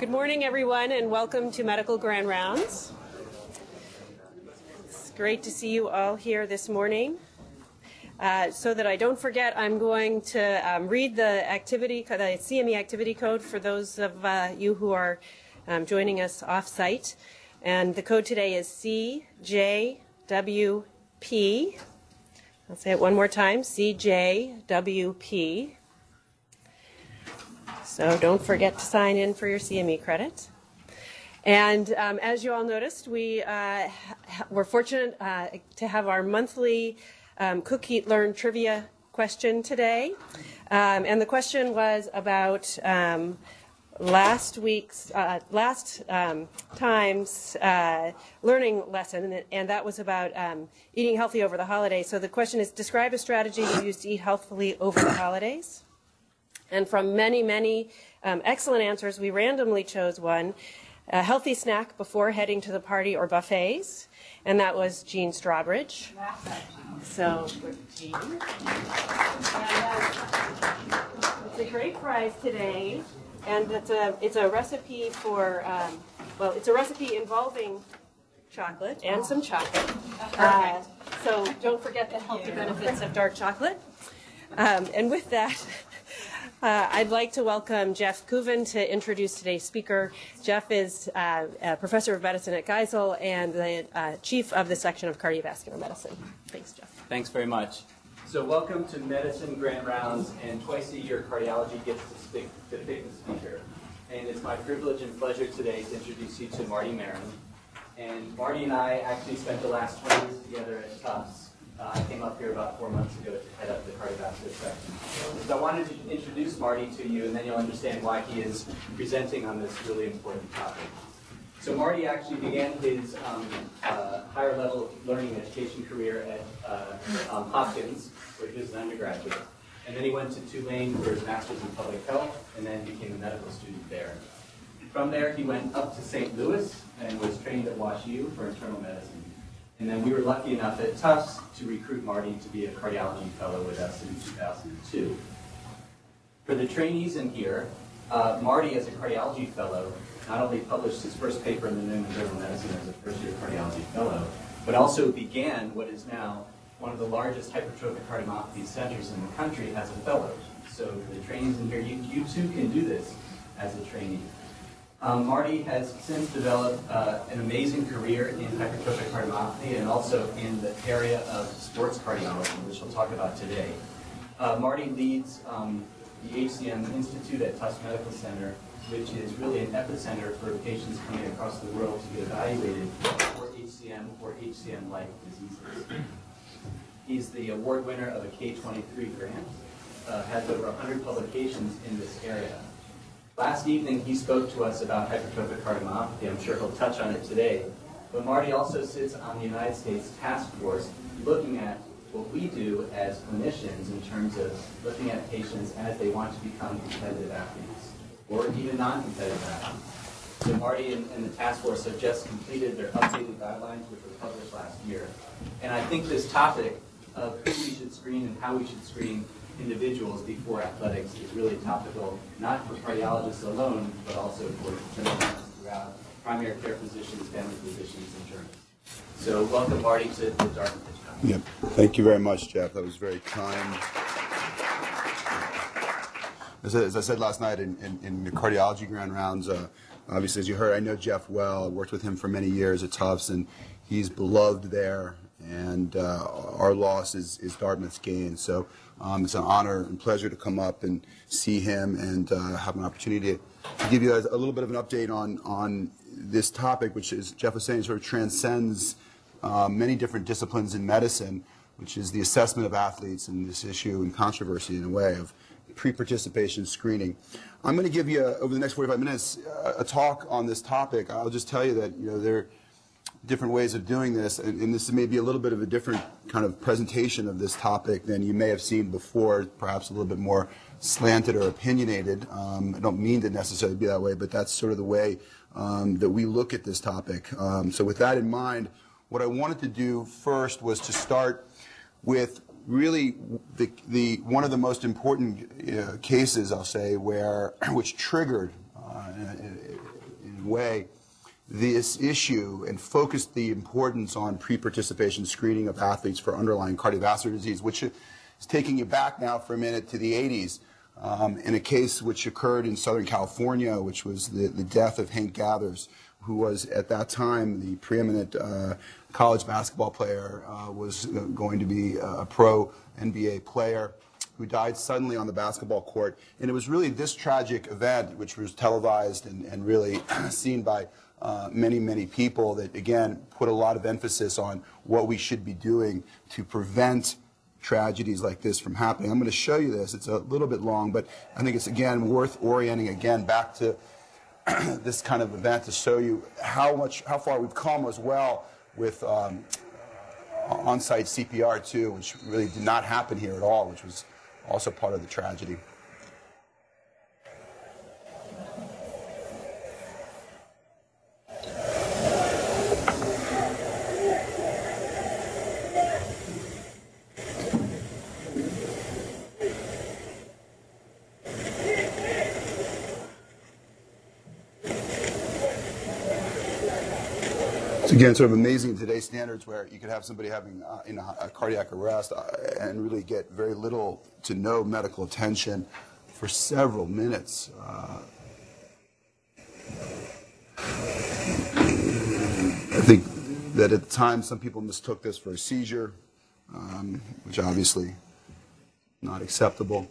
Good morning, everyone, and welcome to Medical Grand Rounds. It's great to see you all here this morning. Uh, so that I don't forget, I'm going to um, read the activity, the CME activity code for those of uh, you who are um, joining us off-site. And the code today is CJWP. I'll say it one more time, CJWP. So don't forget to sign in for your CME credit. And um, as you all noticed, we uh, were fortunate uh, to have our monthly um, Cook Eat Learn trivia question today. Um, and the question was about um, last week's, uh, last um, time's uh, learning lesson, and that was about um, eating healthy over the holidays. So the question is describe a strategy you use to eat healthfully over the holidays. And from many, many um, excellent answers, we randomly chose one a healthy snack before heading to the party or buffets, and that was Jean Strawbridge. So, Jean. And, uh, it's a great prize today, and it's a, it's a recipe for, um, well, it's a recipe involving chocolate and some chocolate. Uh, so don't forget the healthy benefits of dark chocolate. Um, and with that, uh, I'd like to welcome Jeff Kuvin to introduce today's speaker. Jeff is uh, a professor of medicine at Geisel and the uh, chief of the section of cardiovascular medicine. Thanks, Jeff. Thanks very much. So welcome to Medicine Grand Rounds, and twice a year cardiology gets to, speak, to pick the speaker. And it's my privilege and pleasure today to introduce you to Marty Maron. And Marty and I actually spent the last 20 years together at Tufts. Uh, I came up here about four months ago to head up the cardiovascular section. So I wanted to introduce Marty to you, and then you'll understand why he is presenting on this really important topic. So Marty actually began his um, uh, higher level learning education career at uh, um, Hopkins, where he was an undergraduate. And then he went to Tulane for his master's in public health, and then became a medical student there. From there, he went up to St. Louis and was trained at WashU for internal medicine. And then we were lucky enough at Tufts to recruit Marty to be a cardiology fellow with us in 2002. For the trainees in here, uh, Marty, as a cardiology fellow, not only published his first paper in the New England Journal of Medicine as a first-year cardiology fellow, but also began what is now one of the largest hypertrophic cardiomyopathy centers in the country as a fellow. So for the trainees in here, you, you too can do this as a trainee. Um, Marty has since developed uh, an amazing career in hypertrophic cardiomyopathy and also in the area of sports cardiology, which we'll talk about today. Uh, Marty leads um, the HCM Institute at Tufts Medical Center, which is really an epicenter for patients coming across the world to get evaluated for HCM or HCM-like diseases. He's the award winner of a K23 grant, uh, has over 100 publications in this area. Last evening, he spoke to us about hypertrophic cardiomyopathy. I'm sure he'll touch on it today. But Marty also sits on the United States Task Force looking at what we do as clinicians in terms of looking at patients as they want to become competitive athletes or even non-competitive athletes. So Marty and, and, the task force have just completed their updated guidelines, which were published last year. And I think this topic of who we should screen and how we should screen individuals before athletics is really topical, not for cardiologists alone, but also for general throughout primary care physicians, family physicians, and journalists. So welcome, Marty, to the Dartmouth Yep. Thank you very much, Jeff. That was very kind. As, as I said last night in, in, in the cardiology grand rounds, uh, obviously, as you heard, I know Jeff well. I worked with him for many years at Tufts, and he's beloved there. And uh, our loss is, is Dartmouth's gain. So um, it's an honor and pleasure to come up and see him and uh, have an opportunity to, give you a, a, little bit of an update on, on this topic, which is, Jeff was saying, sort of transcends uh, many different disciplines in medicine, which is the assessment of athletes and this issue and controversy in a way of pre-participation screening. I'm going to give you, over the next 45 minutes, a, a talk on this topic. I'll just tell you that you know there different ways of doing this, and, and, this may be a little bit of a different kind of presentation of this topic than you may have seen before, perhaps a little bit more slanted or opinionated. Um, I don't mean to necessarily be that way, but that's sort of the way um, that we look at this topic. Um, so with that in mind, what I wanted to do first was to start with really the, the one of the most important uh, cases, I'll say, where which triggered uh, way this issue and focused the importance on pre-participation screening of athletes for underlying cardiovascular disease, which is taking you back now for a minute to the 80s um, in a case which occurred in Southern California, which was the, the death of Hank Gathers, who was at that time the preeminent uh, college basketball player, uh, was going to be a pro NBA player who died suddenly on the basketball court. And it was really this tragic event, which was televised and, and really seen by uh, many, many people, that again put a lot of emphasis on what we should be doing to prevent tragedies like this from happening. I'm going to show you this. It's a little bit long, but I think it's again worth orienting again back to this kind of event to show you how much, how far we've come as well with um, on-site CPR too, which really did not happen here at all, which was also part of the tragedy. Again sort of amazing in today's standards where you could have somebody having uh, you know, a cardiac arrest uh, and really get very little to no medical attention for several minutes. Uh, I think that at the time some people mistook this for a seizure, um, which obviously not acceptable.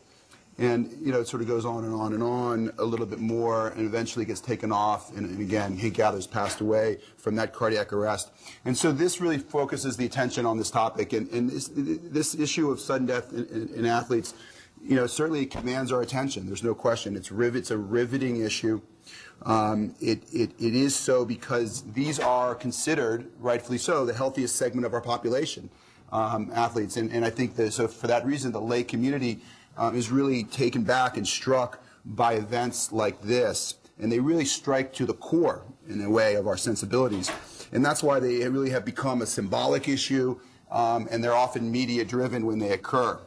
And, you know, it sort of goes on and on and on a little bit more and eventually gets taken off. And, and again, Hank Gathers passed away from that cardiac arrest. And so this really focuses the attention on this topic. And, and this, this issue of sudden death in, in, in athletes, you know, certainly commands our attention. There's no question. It's, riv- it's a riveting issue. Um, it, it, it is so because these are considered, rightfully so, the healthiest segment of our population, um, athletes. And, and I think that so for that reason, the lay community um, is really taken back and struck by events like this. And they really strike to the core, in a way, of our sensibilities. And that's why they really have become a symbolic issue, um, and they're often media driven when they occur.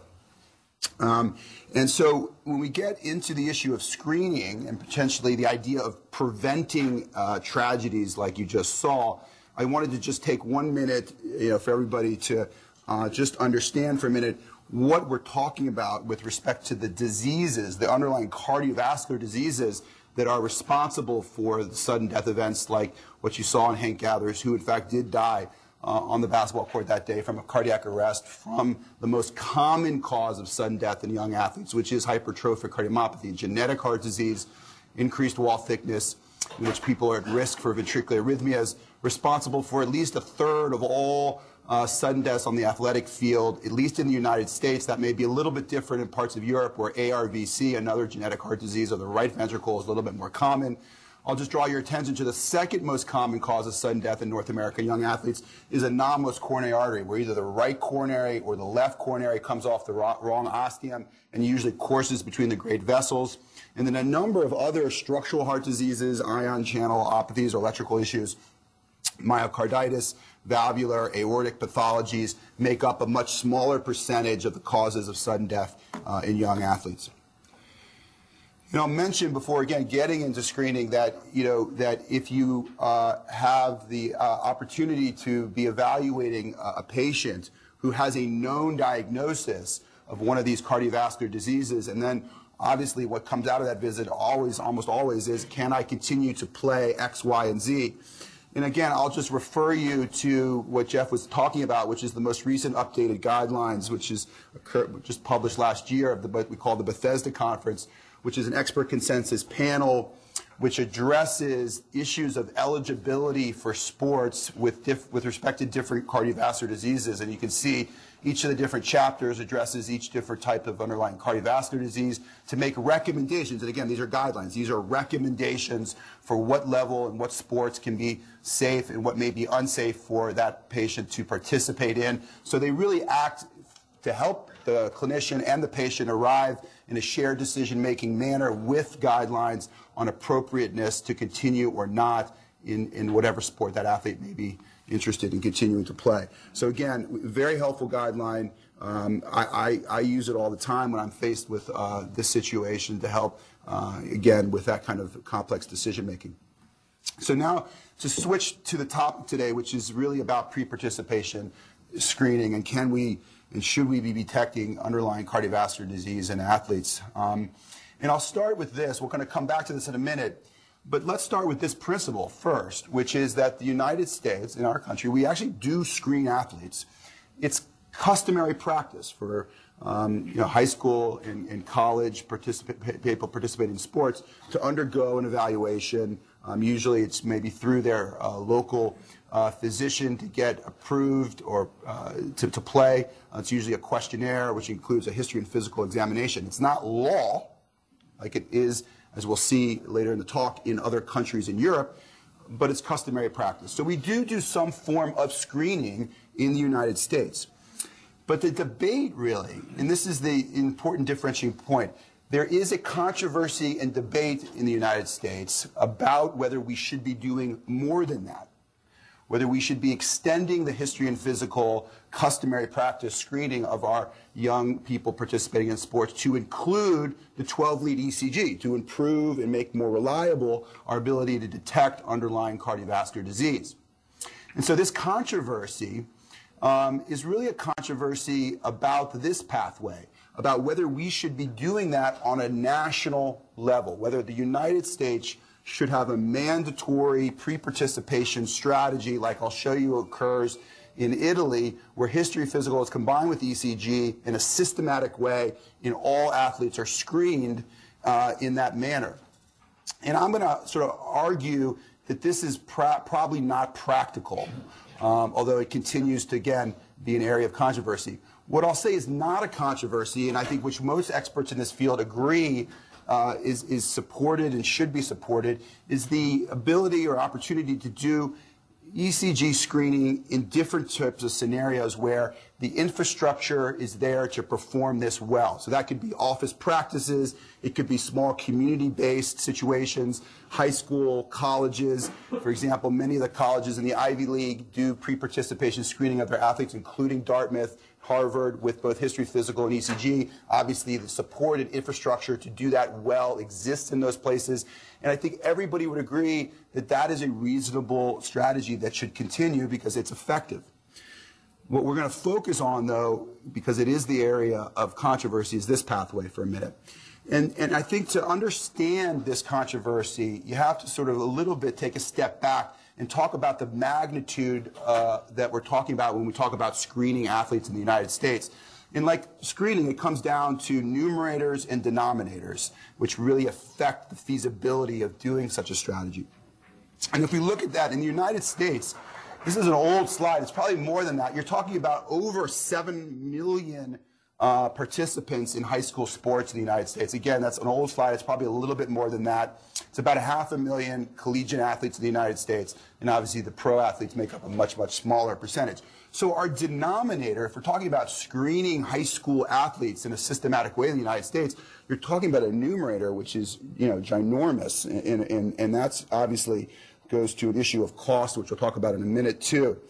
Um, and so when we get into the issue of screening and potentially the idea of preventing uh, tragedies like you just saw, I wanted to just take one minute you know, for everybody to uh, just understand for a minute what we're talking about with respect to the diseases, the underlying cardiovascular diseases that are responsible for sudden death events like what you saw in Hank Gathers, who in fact did die uh, on the basketball court that day from a cardiac arrest from the most common cause of sudden death in young athletes, which is hypertrophic cardiomyopathy, genetic heart disease, increased wall thickness, in which people are at risk for ventricular arrhythmias, responsible for at least a third of all uh, sudden deaths on the athletic field, at least in the United States. That may be a little bit different in parts of Europe where ARVC, another genetic heart disease of the right ventricle, is a little bit more common. I'll just draw your attention to the second most common cause of sudden death in North America young athletes is anomalous coronary artery, where either the right coronary or the left coronary comes off the wrong ostium and usually courses between the great vessels. And then a number of other structural heart diseases, ion channelopathies, or electrical issues, myocarditis, valvular, aortic pathologies make up a much smaller percentage of the causes of sudden death uh, in young athletes. You know, I mentioned before, again, getting into screening that, you know, that if you uh, have the uh, opportunity to be evaluating a, a patient who has a known diagnosis of one of these cardiovascular diseases, and then obviously what comes out of that visit always, almost always is, can I continue to play X, Y, and Z? And again, I'll just refer you to what Jeff was talking about, which is the most recent updated guidelines, which is just published last year of the, what we call the Bethesda Conference, which is an expert consensus panel which addresses issues of eligibility for sports with, with respect to different cardiovascular diseases. And you can see each of the different chapters addresses each different type of underlying cardiovascular disease to make recommendations. And again, these are guidelines. These are recommendations for what level and what sports can be safe and what may be unsafe for that patient to participate in. So they really act to help the clinician and the patient arrive in a shared decision-making manner with guidelines on appropriateness to continue or not in, in whatever sport that athlete may be interested in continuing to play. So again, very helpful guideline. Um, I, I, I, use it all the time when I'm faced with uh, this situation to help, uh, again, with that kind of complex decision making. So now to switch to the topic today, which is really about pre-participation screening and can we and should we be detecting underlying cardiovascular disease in athletes? Um, and I'll start with this. We're going to come back to this in a minute. But let's start with this principle first, which is that the United States, in our country, we actually do screen athletes. It's customary practice for um, you know, high school and, and college people participating in sports to undergo an evaluation. Um, usually it's maybe through their uh, local uh, physician to get approved or uh, to, to play. Uh, it's usually a questionnaire which includes a history and physical examination. It's not law like it is, as we'll see later in the talk, in other countries in Europe, but it's customary practice. So we do do some form of screening in the United States. But the debate really, and this is the important differentiating point, there is a controversy and debate in the United States about whether we should be doing more than that, whether we should be extending the history and physical customary practice screening of our young people participating in sports to include the 12 lead ECG to improve and make more reliable our ability to detect underlying cardiovascular disease. And so this controversy um, is really a controversy about this pathway, about whether we should be doing that on a national level, whether the United States should have a mandatory pre-participation strategy like I'll show you occurs in Italy, where history physical is combined with ECG in a systematic way, and all athletes are screened uh, in that manner. And I'm going to sort of argue that this is probably not practical um, although it continues to, again, be an area of controversy. What I'll say is not a controversy, and I think which most experts in this field agree uh, is, is supported and should be supported, is the ability or opportunity to do ECG screening in different types of scenarios where the infrastructure is there to perform this well. So that could be office practices, it could be small community-based situations, high school, colleges. For example, many of the colleges in the Ivy League do pre-participation screening of their athletes, including Dartmouth, Harvard, with both history, physical, and ECG. Obviously, the supported infrastructure to do that well exists in those places. And I think everybody would agree that that is a reasonable strategy that should continue because it's effective. What we're going to focus on, though, because it is the area of controversy, is this pathway for a minute. And, and I think to understand this controversy, you have to sort of a little bit take a step back and talk about the magnitude uh, that we're talking about when we talk about screening athletes in the United States. And like screening, it comes down to numerators and denominators, which really affect the feasibility of doing such a strategy. And if we look at that in the United States, this is an old slide. It's probably more than that. You're talking about over 7 million uh, participants in high school sports in the United States. Again, that's an old slide. It's probably a little bit more than that. It's about a half a million collegiate athletes in the United States, and obviously the pro athletes make up a much, much smaller percentage. So our denominator, if we're talking about screening high school athletes in a systematic way in the United States, you're talking about a numerator which is, you know, ginormous, and, and, and that's obviously goes to an issue of cost, which we'll talk about in a minute too.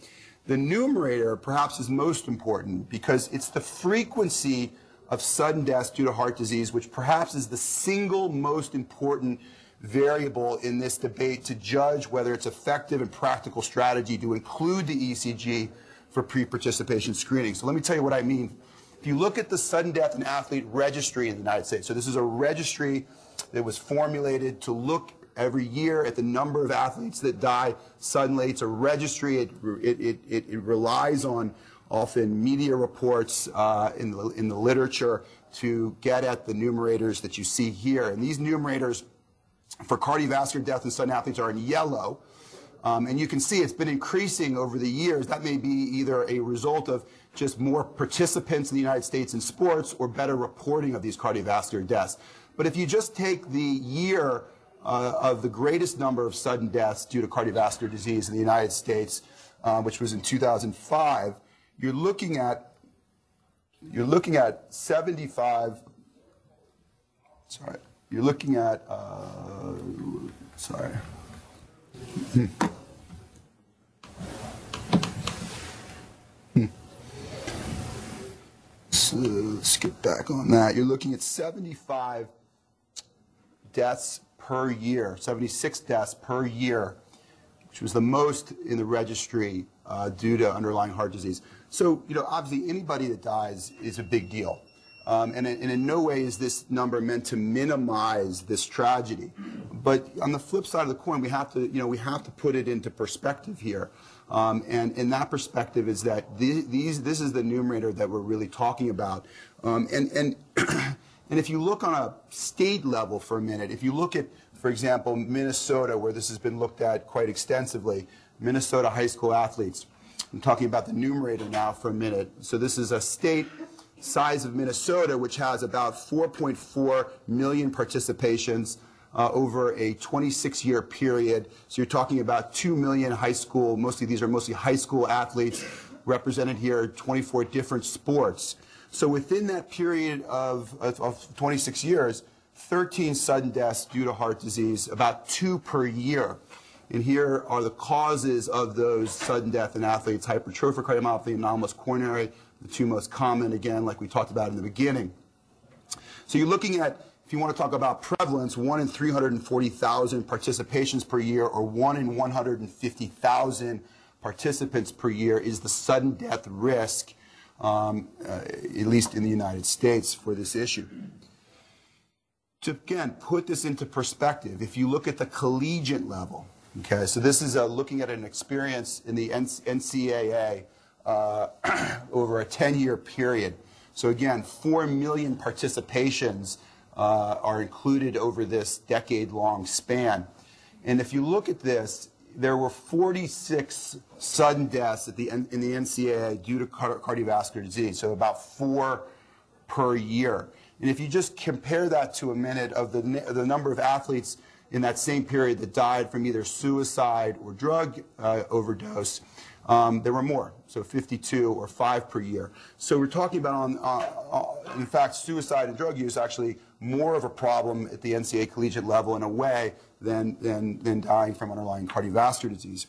The numerator perhaps is most important because it's the frequency of sudden death due to heart disease, which perhaps is the single most important variable in this debate to judge whether it's effective and practical strategy to include the ECG for pre-participation screening. So let me tell you what I mean. If you look at the sudden death in athlete registry in the United States, so this is a registry that was formulated to look every year at the number of athletes that die suddenly. It's a registry. It, it, it, it relies on often media reports uh, in, the, in the literature to get at the numerators that you see here. And these numerators for cardiovascular death in sudden athletes are in yellow. Um, and you can see it's been increasing over the years. That may be either a result of just more participants in the United States in sports or better reporting of these cardiovascular deaths. But if you just take the year uh, of the greatest number of sudden deaths due to cardiovascular disease in the United States, uh, which was in 2005, you're looking at you're looking at 75. Sorry, you're looking at uh, sorry. Hmm. Hmm. So get back on that. You're looking at 75 deaths per year, 76 deaths per year which was the most in the registry uh, due to underlying heart disease. So, you know, obviously anybody that dies is a big deal. Um, and, and in no way is this number meant to minimize this tragedy. But on the flip side of the coin, we have to, you know, we have to put it into perspective here. Um, and in that perspective is that these, these, this is the numerator that we're really talking about. Um, and, and, and if you look on a state level for a minute, if you look at, for example, Minnesota, where this has been looked at quite extensively, Minnesota high school athletes. I'm talking about the numerator now for a minute. So this is a state size of Minnesota, which has about 4.4 million participations uh, over a 26-year period. So you're talking about 2 million high school, mostly these are mostly high school athletes represented here, 24 different sports. So within that period of, of, of 26 years, 13 sudden deaths due to heart disease, about two per year. And here are the causes of those sudden death in athletes, hypertrophic cardiomyopathy, anomalous coronary, the two most common, again, like we talked about in the beginning. So you're looking at, if you want to talk about prevalence, 1 in 340,000 participations per year or 1 in 150,000 participants per year is the sudden death risk, um, uh, at least in the United States, for this issue. To, again, put this into perspective, if you look at the collegiate level, okay, so this is uh, looking at an experience in the NCAA uh, over a 10-year period. So again, 4 million participations uh, are included over this decade-long span. And if you look at this, there were 46 sudden deaths the, in the NCAA due to cardiovascular disease, so about four per year. And if you just compare that to a minute of the, the number of athletes in that same period that died from either suicide or drug uh, overdose, um, there were more, so 52 or 5 per year. So we're talking about, on, uh, uh, in fact, suicide and drug use actually more of a problem at the NCAA collegiate level in a way than, than, than dying from underlying cardiovascular disease.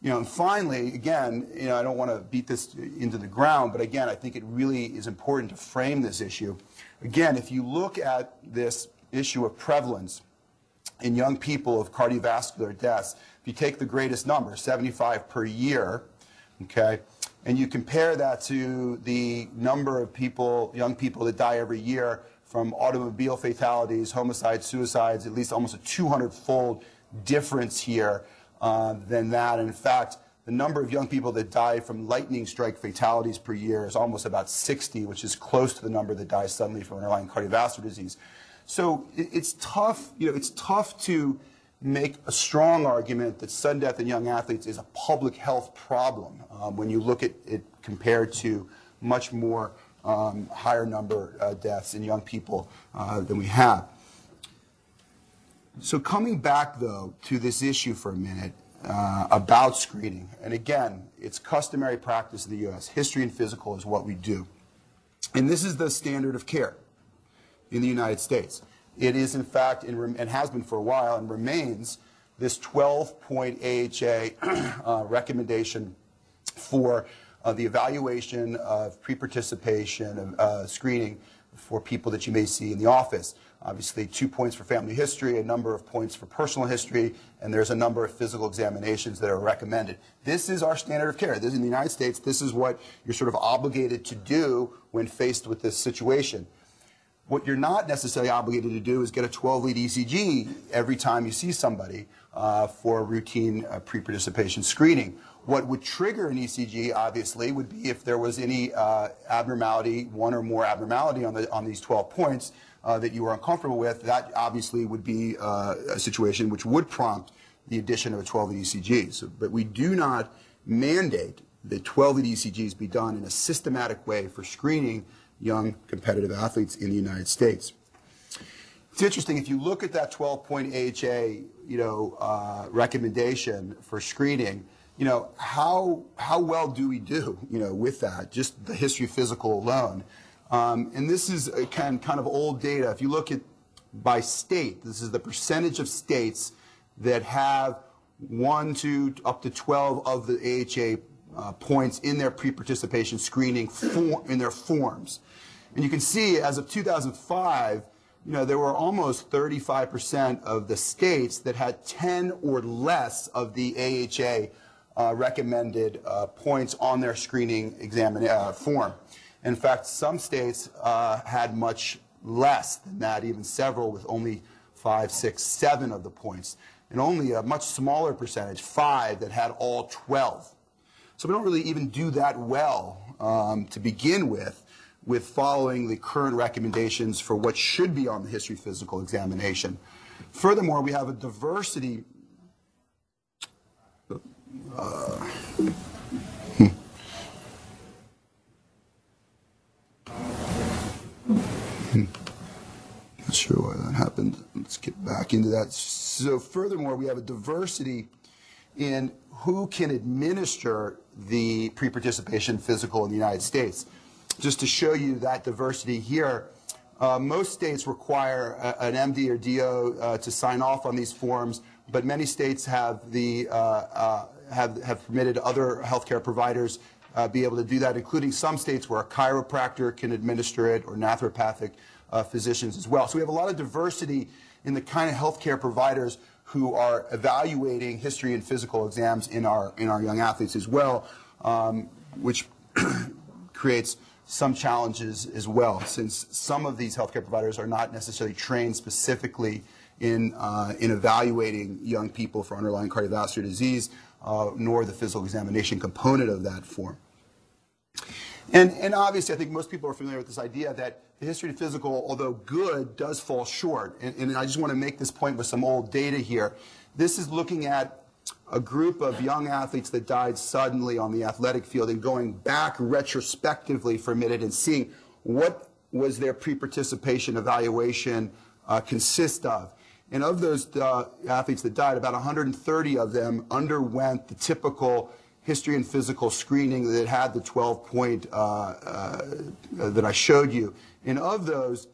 You know, and finally, again, you know, I don't want to beat this into the ground, but again, I think it really is important to frame this issue. Again, if you look at this issue of prevalence in young people of cardiovascular deaths, if you take the greatest number, 75 per year, okay, and you compare that to the number of people, young people that die every year from automobile fatalities, homicides, suicides, at least almost a 200-fold difference here uh, than that. And in fact, the number of young people that die from lightning strike fatalities per year is almost about 60, which is close to the number that die suddenly from underlying cardiovascular disease. So it's tough, you know, it's tough to make a strong argument that sudden death in young athletes is a public health problem um, when you look at it compared to much more um, higher number uh, deaths in young people uh, than we have. So coming back, though, to this issue for a minute uh, about screening, and again, it's customary practice in the U.S. History and physical is what we do. And this is the standard of care in the United States. It is, in fact, and has been for a while, and remains this 12-point AHA uh, recommendation for the evaluation of pre-participation uh, screening for people that you may see in the office. Obviously, two points for family history, a number of points for personal history, and there's a number of physical examinations that are recommended. This is our standard of care. This in the United States, this is what you're sort of obligated to do when faced with this situation. What you're not necessarily obligated to do is get a 12-lead ECG every time you see somebody uh, for routine uh, pre-participation screening. What would trigger an ECG, obviously, would be if there was any uh, abnormality, one or more abnormality on, the, on these 12 points uh, that you were uncomfortable with. That obviously would be uh, a situation which would prompt the addition of a 12-lead ECG. So, but we do not mandate that 12-lead ECGs be done in a systematic way for screening young competitive athletes in the United States. It's interesting if you look at that 12-point AHA, you know, uh, recommendation for screening. You know, how how well do we do, you know, with that? Just the history physical alone, um, and this is kind kind of old data. If you look at by state, this is the percentage of states that have one to up to 12 of the AHA uh, points in their pre-participation screening form, in their forms. And you can see as of 2005, you know, there were almost 35% of the states that had 10 or less of the AHA uh, recommended uh, points on their screening exam uh, form. In fact, some states uh, had much less than that, even several with only five, six, seven of the points, and only a much smaller percentage, five, that had all 12. So we don't really even do that well um, to begin with, with following the current recommendations for what should be on the history physical examination. Furthermore, we have a diversity. Uh, Not sure why that happened. Let's get back into that. So, furthermore, we have a diversity in who can administer the pre-participation physical in the United States. Just to show you that diversity here, uh, most states require a, an MD or DO uh, to sign off on these forms, but many states have the uh, uh have have permitted other healthcare providers uh, be able to do that, including some states where a chiropractor can administer it or naturopathic uh, physicians as well. So we have a lot of diversity in the kind of healthcare providers who are evaluating history and physical exams in our in our young athletes as well, um, which creates some challenges as well, since some of these healthcare providers are not necessarily trained specifically in uh, in evaluating young people for underlying cardiovascular disease, uh, nor the physical examination component of that form. And, and obviously, I think most people are familiar with this idea that the history of physical, although good, does fall short. And, and I just want to make this point with some old data here. This is looking at a group of young athletes that died suddenly on the athletic field and going back retrospectively for a minute and seeing what was their pre-participation evaluation uh, consist of. And of those uh, athletes that died, about 130 of them underwent the typical history and physical screening that had the 12 point uh, uh, that I showed you. And of those,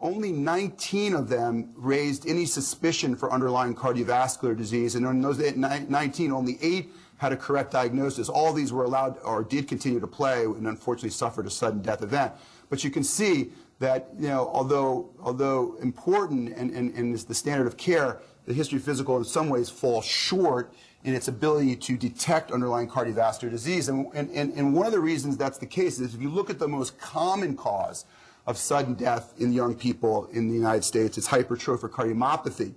only 19 of them raised any suspicion for underlying cardiovascular disease. And in those 19, only eight had a correct diagnosis. All these were allowed or did continue to play and unfortunately suffered a sudden death event. But you can see that, you know, although, although important and, and, and is the standard of care, the history physical in some ways falls short in its ability to detect underlying cardiovascular disease. And, and, and one of the reasons that's the case is if you look at the most common cause of sudden death in young people in the United States, it's hypertrophic cardiomyopathy.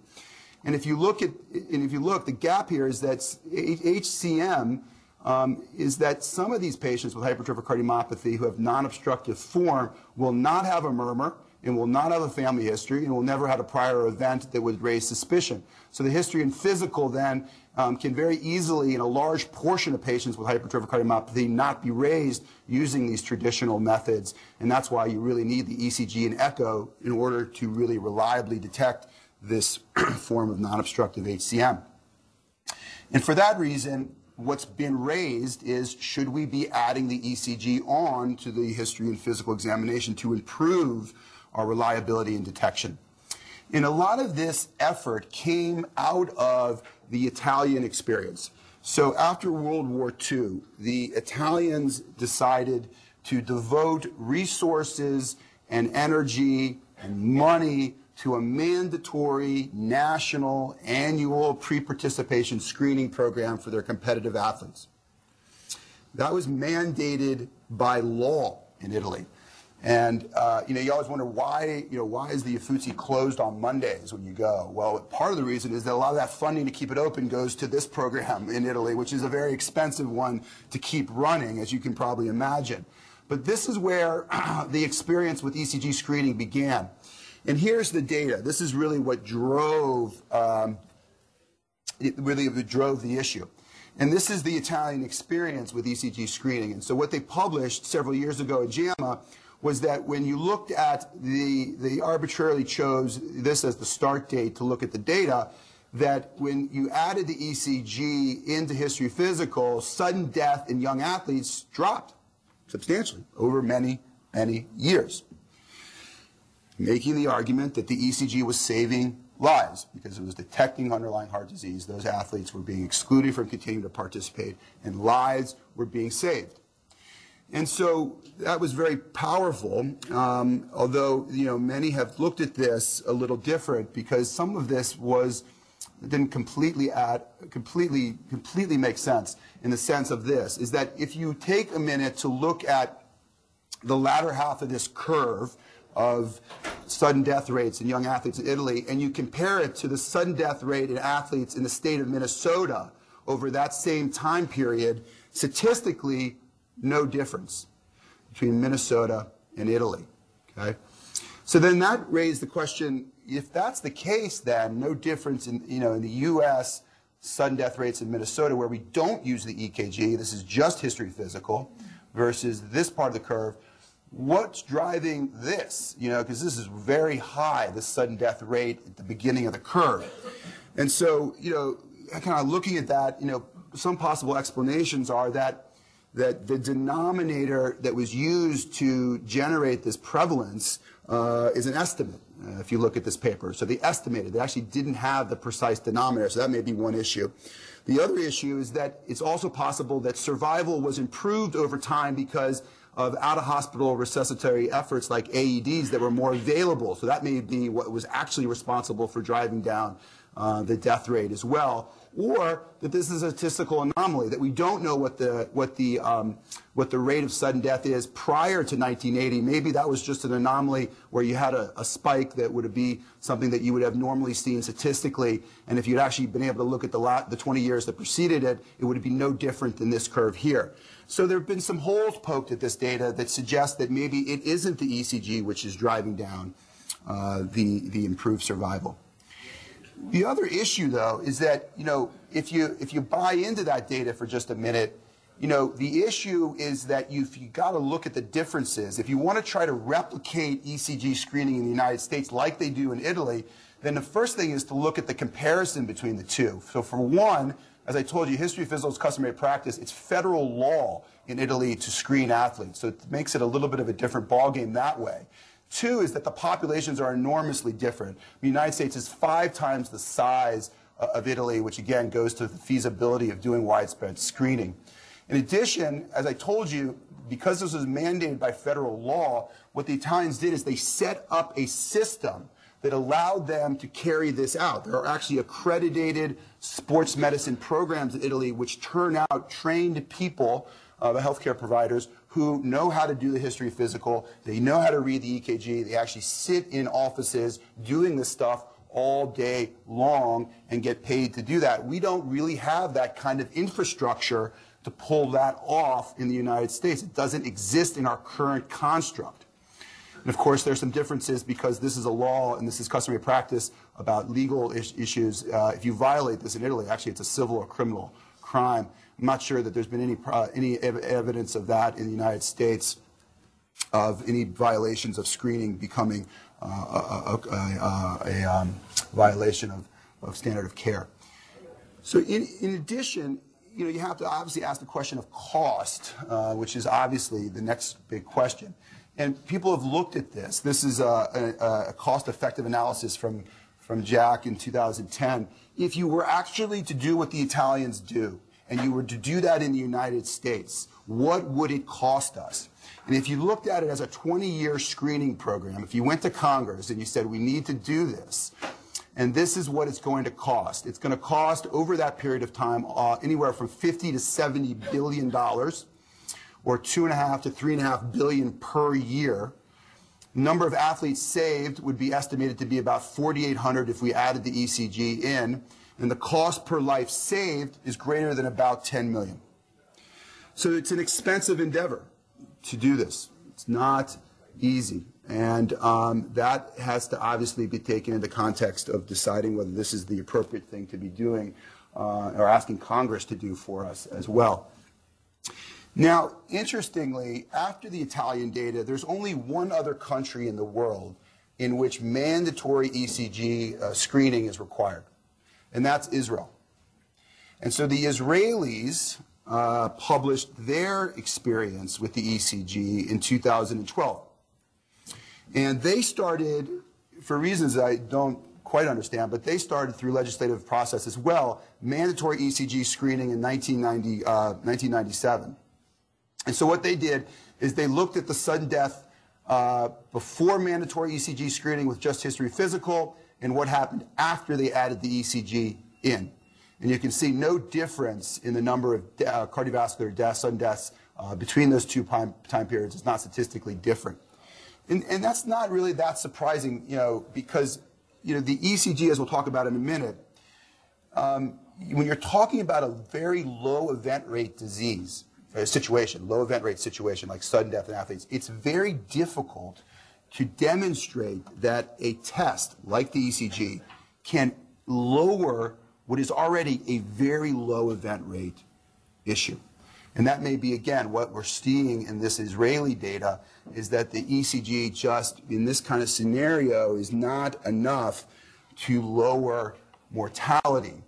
And if you look at, and if you look, the gap here is that HCM um, is that some of these patients with hypertrophic cardiomyopathy who have non-obstructive form will not have a murmur, and will not have a family history and will never have a prior event that would raise suspicion. So the history and physical then um, can very easily, in a large portion of patients with hypertrophic cardiomyopathy, not be raised using these traditional methods. And that's why you really need the ECG and echo in order to really reliably detect this form of non-obstructive HCM. And for that reason, what's been raised is should we be adding the ECG on to the history and physical examination to improve our reliability and detection. And a lot of this effort came out of the Italian experience. So after World War II, the Italians decided to devote resources and energy and money to a mandatory national annual pre-participation screening program for their competitive athletes. That was mandated by law in Italy. And uh, you know, you always wonder why, you know, why is the Uffizi closed on Mondays when you go? Well, part of the reason is that a lot of that funding to keep it open goes to this program in Italy, which is a very expensive one to keep running, as you can probably imagine. But this is where the experience with ECG screening began. And here's the data. This is really what drove, um, really drove the issue. And this is the Italian experience with ECG screening. And so what they published several years ago at JAMA was that when you looked at the, they arbitrarily chose this as the start date to look at the data, that when you added the ECG into history physical, sudden death in young athletes dropped substantially over many, many years. Making the argument that the ECG was saving lives because it was detecting underlying heart disease. Those athletes were being excluded from continuing to participate, and lives were being saved. And so that was very powerful, um, although, you know, many have looked at this a little different because some of this was, didn't completely add, completely, completely make sense in the sense of this, is that if you take a minute to look at the latter half of this curve of sudden death rates in young athletes in Italy, and you compare it to the sudden death rate in athletes in the state of Minnesota over that same time period, statistically, no difference between Minnesota and Italy. Okay? So then that raised the question, if that's the case, then no difference in, you know, in the U.S. sudden death rates in Minnesota where we don't use the EKG, this is just history physical, versus this part of the curve, what's driving this? You know, because this is very high, this sudden death rate at the beginning of the curve. And so, you know, kind of looking at that, you know, some possible explanations are that that the denominator that was used to generate this prevalence uh, is an estimate. Uh, if you look at this paper, so they estimated they actually didn't have the precise denominator, so that may be one issue. The other issue is that it's also possible that survival was improved over time because of out-of-hospital resuscitatory efforts like AEDs that were more available. So that may be what was actually responsible for driving down uh, the death rate as well or that this is a statistical anomaly, that we don't know what the, what the, um, what the rate of sudden death is prior to 1980. Maybe that was just an anomaly where you had a, a spike that would be something that you would have normally seen statistically. And if you'd actually been able to look at the, la- the 20 years that preceded it, it would be no different than this curve here. So there have been some holes poked at this data that suggest that maybe it isn't the ECG which is driving down uh, the, the improved survival. The other issue, though, is that you know if you if you buy into that data for just a minute, you know the issue is that you've you got to look at the differences. If you want to try to replicate ECG screening in the United States like they do in Italy, then the first thing is to look at the comparison between the two. So for one, as I told you, history of physical is customary practice. It's federal law in Italy to screen athletes, so it makes it a little bit of a different ballgame that way. Two is that the populations are enormously different. The United States is five times the size uh, of Italy, which again goes to the feasibility of doing widespread screening. In addition, as I told you, because this was mandated by federal law, what the Italians did is they set up a system that allowed them to carry this out. There are actually accredited sports medicine programs in Italy which turn out trained people, uh, the healthcare providers, who know how to do the history physical. They know how to read the EKG. They actually sit in offices doing this stuff all day long and get paid to do that. We don't really have that kind of infrastructure to pull that off in the United States. It doesn't exist in our current construct. And of course, there's some differences because this is a law and this is customary practice about legal is- issues. Uh, if you violate this in Italy, actually, it's a civil or criminal crime. I'm not sure that there's been any, uh, any ev- evidence of that in the United States of any violations of screening becoming uh, a, a, a, a um, violation of, of standard of care. So in, in addition, you know, you have to obviously ask the question of cost, uh, which is obviously the next big question. And people have looked at this. This is a, a, a cost-effective analysis from, from JACC in 2010. If you were actually to do what the Italians do, and you were to do that in the United States, what would it cost us? And if you looked at it as a 20-year screening program, if you went to Congress and you said, we need to do this, and this is what it's going to cost. It's going to cost over that period of time uh, anywhere from 50 to 70 billion dollars, or two and a half to three and a half billion per year. Number of athletes saved would be estimated to be about 4,800 if we added the ECG in, and the cost per life saved is greater than about 10 million. So it's an expensive endeavor to do this. It's not easy. And um, that has to obviously be taken into context of deciding whether this is the appropriate thing to be doing uh, or asking Congress to do for us as well. Now, interestingly, after the Italian data, there's only one other country in the world in which mandatory ECG uh, screening is required, and that's Israel. And so the Israelis uh, published their experience with the ECG in 2012. And they started, for reasons I don't quite understand, but they started through legislative process as well, mandatory ECG screening in 1990, uh, 1997. And so what they did is they looked at the sudden death uh, before mandatory ECG screening with just history physical and what happened after they added the ECG in. And you can see no difference in the number of uh, cardiovascular deaths, sudden deaths uh, between those two time, time periods. It's not statistically different. And, and that's not really that surprising, you know, because, you know, the ECG, as we'll talk about in a minute, um, when you're talking about a very low event rate disease, a situation, low event rate situation like sudden death in athletes, it's very difficult to demonstrate that a test like the ECG can lower what is already a very low event rate issue. And that may be, again, what we're seeing in this Israeli data is that the ECG just in this kind of scenario is not enough to lower mortality.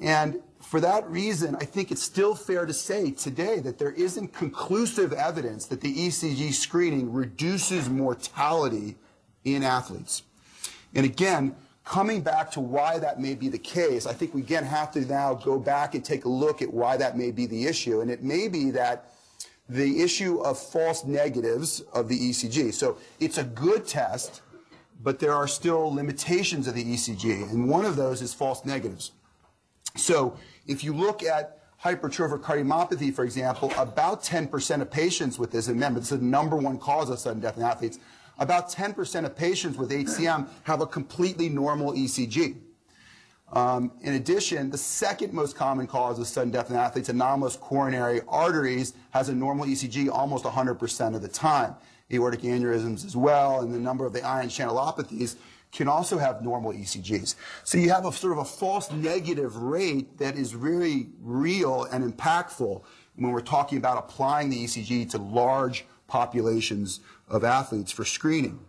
And for that reason, I think it's still fair to say today that there isn't conclusive evidence that the ECG screening reduces mortality in athletes. And again, coming back to why that may be the case, I think we again have to now go back and take a look at why that may be the issue. And it may be that the issue of false negatives of the ECG. So it's a good test, but there are still limitations of the ECG. And one of those is false negatives. So if you look at hypertrophic cardiomyopathy, for example, about 10% of patients with this, and remember, this is the number one cause of sudden death in athletes, about 10% of patients with HCM have a completely normal ECG. Um, in addition, the second most common cause of sudden death in athletes, anomalous coronary arteries, has a normal ECG almost 100% of the time. Aortic aneurysms as well, and the number of the ion channelopathies can also have normal ECGs. So you have a sort of a false negative rate that is really real and impactful when we're talking about applying the ECG to large populations of athletes for screening.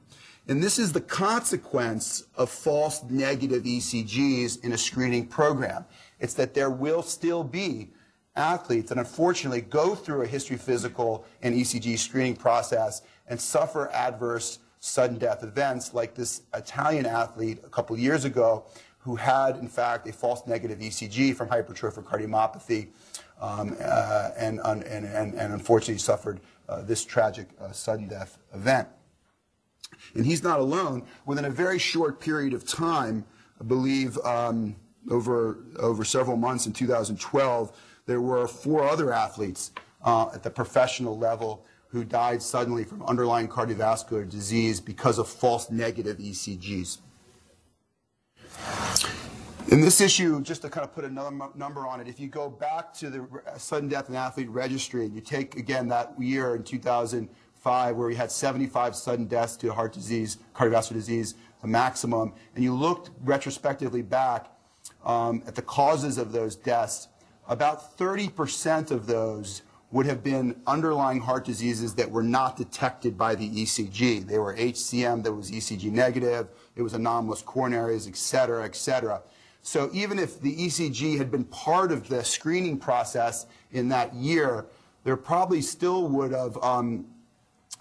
And this is the consequence of false negative ECGs in a screening program. It's that there will still be athletes that unfortunately go through a history physical and ECG screening process and suffer adverse sudden death events like this Italian athlete a couple years ago who had, in fact, a false negative ECG from hypertrophic cardiomyopathy um, uh, and, and, and, and, unfortunately suffered uh, this tragic uh, sudden death event. And he's not alone. Within a very short period of time, I believe um, over, over several months in 2012, there were four other athletes uh, at the professional level who died suddenly from underlying cardiovascular disease because of false negative ECGs. In this issue, just to kind of put another number on it, if you go back to the sudden death in athlete registry and you take again that year in 2005 where we had 75 sudden deaths to heart disease, cardiovascular disease, a maximum, and you looked retrospectively back um, at the causes of those deaths, about 30% of those would have been underlying heart diseases that were not detected by the ECG. They were HCM that was ECG negative, it was anomalous coronaries, et cetera, et cetera. So even if the ECG had been part of the screening process in that year, there probably still would have um,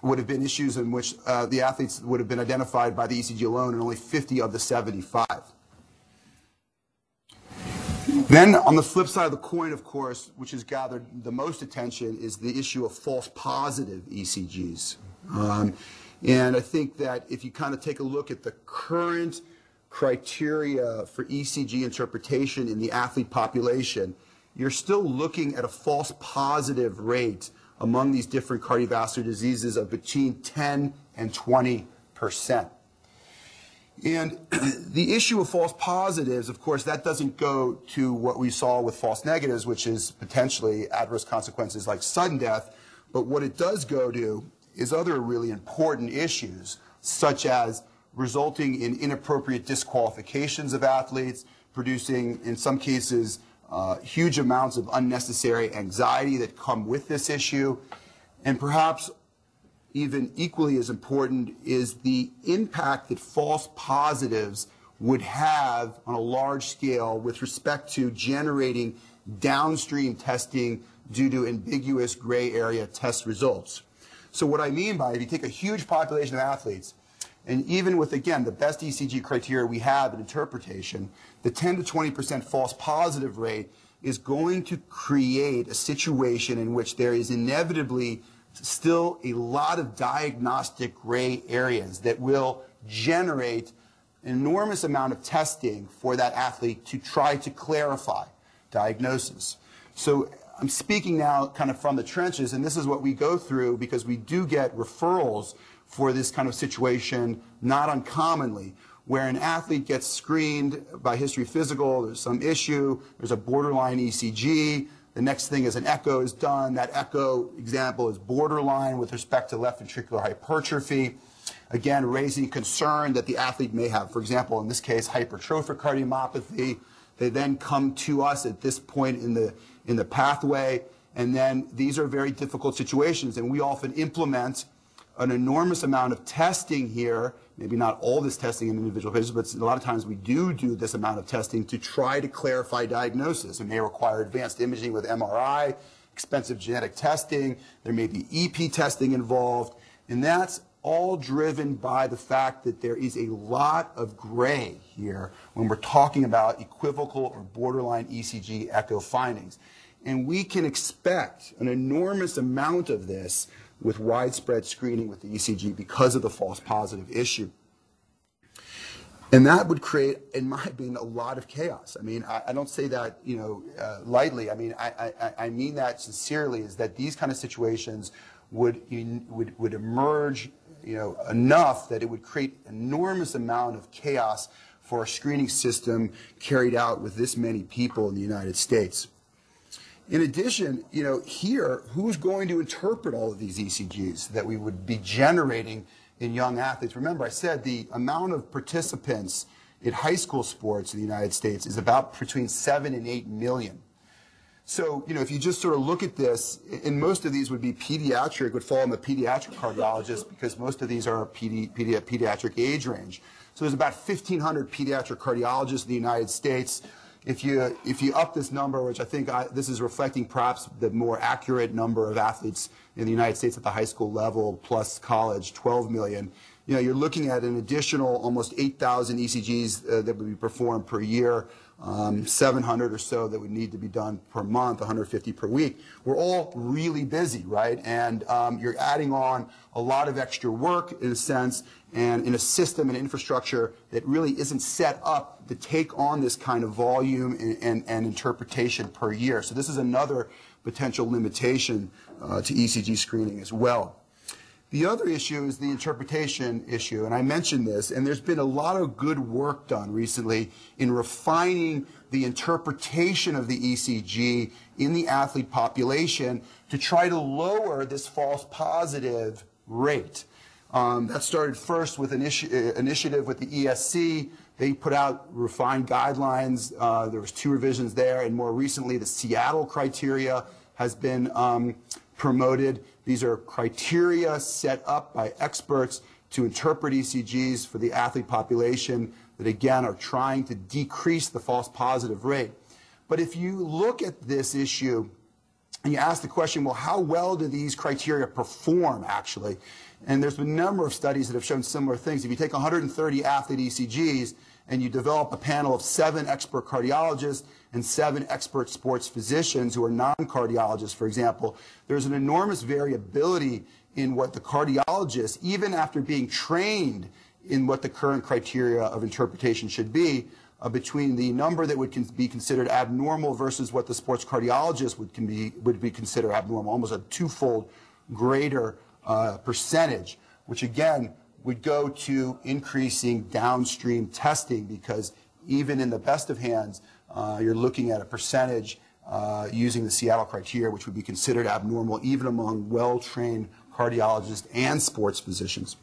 would have been issues in which uh, the athletes would have been identified by the ECG alone, and only 50 of the 75. Then, on the flip side of the coin, of course, which has gathered the most attention, is the issue of false positive ECGs. Um, and I think that if you kind of take a look at the current criteria for ECG interpretation in the athlete population, you're still looking at a false positive rate among these different cardiovascular diseases of between 10 and 20 percent. And the issue of false positives, of course, that doesn't go to what we saw with false negatives, which is potentially adverse consequences like sudden death. But what it does go to is other really important issues, such as resulting in inappropriate disqualifications of athletes, producing, in some cases, uh, huge amounts of unnecessary anxiety that come with this issue, and perhaps even equally as important is the impact that false positives would have on a large scale with respect to generating downstream testing due to ambiguous gray area test results. So what I mean by if you take a huge population of athletes, and even with, again, the best ECG criteria we have in interpretation, the 10 to 20% false positive rate is going to create a situation in which there is inevitably still a lot of diagnostic gray areas that will generate an enormous amount of testing for that athlete to try to clarify diagnosis. So I'm speaking now kind of from the trenches, and this is what we go through because we do get referrals for this kind of situation not uncommonly, where an athlete gets screened by history physical, there's some issue, there's a borderline ECG, the next thing is an echo is done. That echo example is borderline with respect to left ventricular hypertrophy. Again, raising concern that the athlete may have, for example, in this case, hypertrophic cardiomyopathy. They then come to us at this point in the, in the pathway, and then these are very difficult situations, and we often implement an enormous amount of testing here, maybe not all this testing in individual patients, but a lot of times we do do this amount of testing to try to clarify diagnosis. It may require advanced imaging with MRI, expensive genetic testing, there may be EP testing involved, and that's all driven by the fact that there is a lot of gray here when we're talking about equivocal or borderline ECG echo findings. And we can expect an enormous amount of this with widespread screening with the ECG because of the false positive issue. And that would create, in my opinion, a lot of chaos. I mean, I, I don't say that, you know, uh, lightly. I mean, I, I, I mean that sincerely. Is that these kind of situations would would would emerge, you know, enough that it would create enormous amount of chaos for a screening system carried out with this many people in the United States. In addition, you know, here, who's going to interpret all of these ECGs that we would be generating in young athletes? Remember, I said the amount of participants in high school sports in the United States is about between seven and eight million. So, you know, if you just sort of look at this, and most of these would be pediatric, would fall in the pediatric cardiologist because most of these are pedi- pedi- pediatric age range. So there's about 1,500 pediatric cardiologists in the United States. If you, if you up this number, which I think I, this is reflecting perhaps the more accurate number of athletes in the United States at the high school level plus college, 12 million, you know, you're looking at an additional almost 8,000 ECGs uh, that would be performed per year, um, 700 or so that would need to be done per month, 150 per week. We're all really busy, right? And um, you're adding on a lot of extra work in a sense, and in a system and infrastructure that really isn't set up to take on this kind of volume and, and, and interpretation per year. So this is another potential limitation uh, to ECG screening as well. The other issue is the interpretation issue, and I mentioned this, and there's been a lot of good work done recently in refining the interpretation of the ECG in the athlete population to try to lower this false positive rate. Um, that started first with an uh, initiative with the ESC. They put out refined guidelines. Uh, there was two revisions there, and more recently, the Seattle criteria has been um, promoted. These are criteria set up by experts to interpret ECGs for the athlete population that, again, are trying to decrease the false positive rate. But if you look at this issue and you ask the question, well, how well do these criteria perform actually? And there's been a number of studies that have shown similar things. If you take 130 athlete ECGs and you develop a panel of seven expert cardiologists and seven expert sports physicians who are non-cardiologists, for example, there's an enormous variability in what the cardiologists, even after being trained in what the current criteria of interpretation should be, uh, between the number that would con- be considered abnormal versus what the sports cardiologist would, be, would be considered abnormal, almost a twofold greater uh, percentage, which again would go to increasing downstream testing because even in the best of hands, uh, you're looking at a percentage uh, using the Seattle criteria, which would be considered abnormal even among well-trained cardiologists and sports physicians.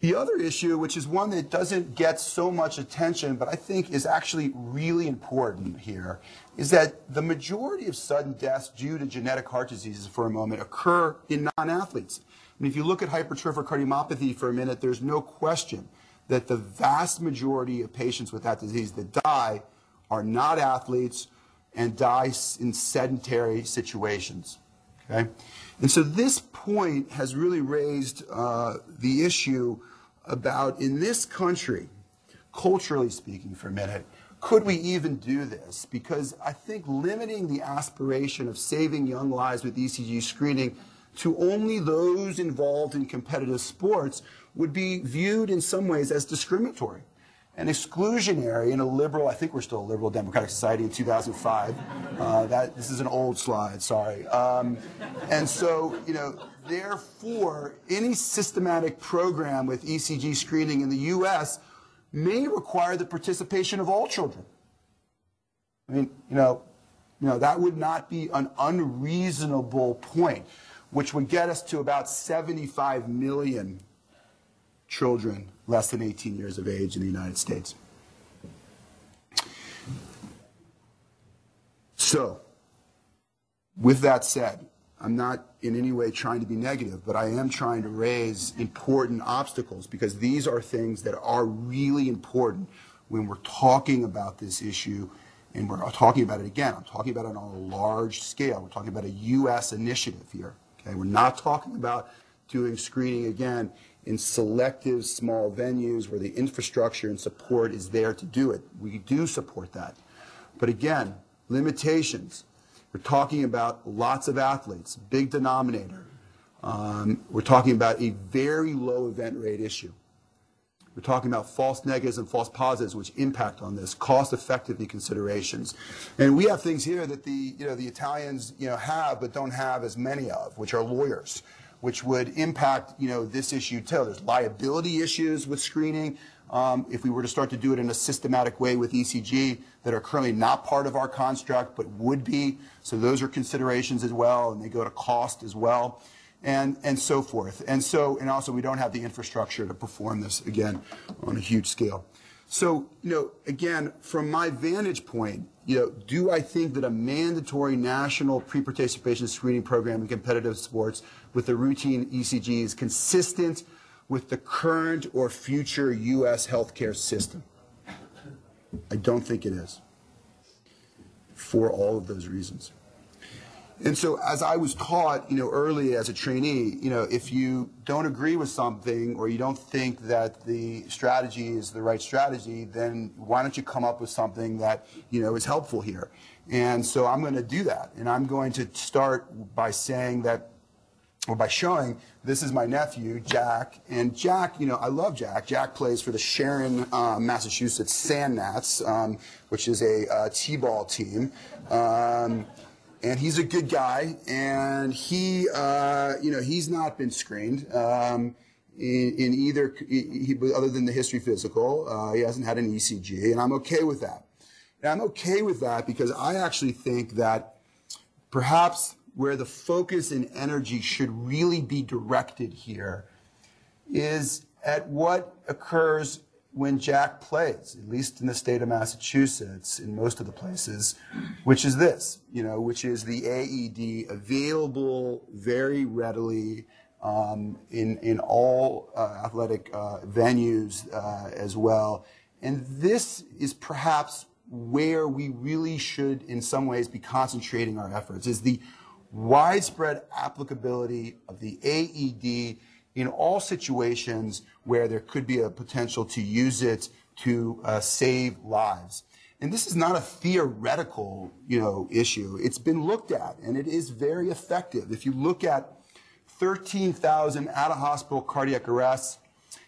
The other issue, which is one that doesn't get so much attention, but I think is actually really important here, is that the majority of sudden deaths due to genetic heart diseases, for a moment, occur in non-athletes. Mean, if you look at hypertrophic cardiomyopathy for a minute, there's no question that the vast majority of patients with that disease that die are not athletes and die in sedentary situations. Okay? And so this point has really raised uh, the issue about in this country, culturally speaking for a minute, could we even do this? Because I think limiting the aspiration of saving young lives with ECG screening to only those involved in competitive sports would be viewed in some ways as discriminatory and exclusionary in a liberal, I think we're still a liberal democratic society in 2005. Uh, that, this is an old slide, sorry. Um, and so, you know, therefore, any systematic program with ECG screening in the U.S. may require the participation of all children. I mean, you know, you know, that would not be an unreasonable point, which would get us to about 75 million children less than 18 years of age in the United States. So, with that said, I'm not in any way trying to be negative, but I am trying to raise important obstacles because these are things that are really important when we're talking about this issue and we're talking about it again. I'm talking about it on a large scale. We're talking about a U.S. initiative here. Okay, we're not talking about doing screening again in selective small venues where the infrastructure and support is there to do it. We do support that. But again, limitations. We're talking about lots of athletes, big denominator. Um, we're talking about a very low event rate issue. We're talking about false negatives and false positives, which impact on this, cost-effectiveness considerations. And we have things here that the, you know, the Italians you know, have but don't have as many of, which are lawyers which would impact you know this issue too. There's liability issues with screening. Um, if we were to start to do it in a systematic way with ECG that are currently not part of our construct but would be, so those are considerations as well, and they go to cost as well, and and so forth. And so and also we don't have the infrastructure to perform this again on a huge scale. So, you know, again, from my vantage point, you know, do I think that a mandatory national pre-participation screening program in competitive sports with a routine ECG is consistent with the current or future U.S. healthcare system? I don't think it is for all of those reasons. And so as I was taught, you know, early as a trainee, you know, if you don't agree with something or you don't think that the strategy is the right strategy, then why don't you come up with something that, you know, is helpful here? And so I'm going to do that. And I'm going to start by saying that or by showing this is my nephew Jack, and Jack, you know, I love Jack. Jack plays for the Sharon, uh, Massachusetts Sand Gnats, um, which is a uh, t-ball team. Um, and he's a good guy, and he, uh, you know, he's not been screened um, in, in, either, he, other than the history physical. Uh, he hasn't had an ECG, and I'm okay with that. And I'm okay with that because I actually think that perhaps where the focus and energy should really be directed here is at what occurs when Jack plays, at least in the state of Massachusetts, in most of the places, which is this, you know, which is the AED available very readily um, in, in all uh, athletic uh, venues uh, as well. And this is perhaps where we really should, in some ways, be concentrating our efforts, is the widespread applicability of the AED in all situations where there could be a potential to use it to uh, save lives. And this is not a theoretical, you know, issue. It's been looked at, and it is very effective. If you look at 13,000 out-of-hospital cardiac arrests,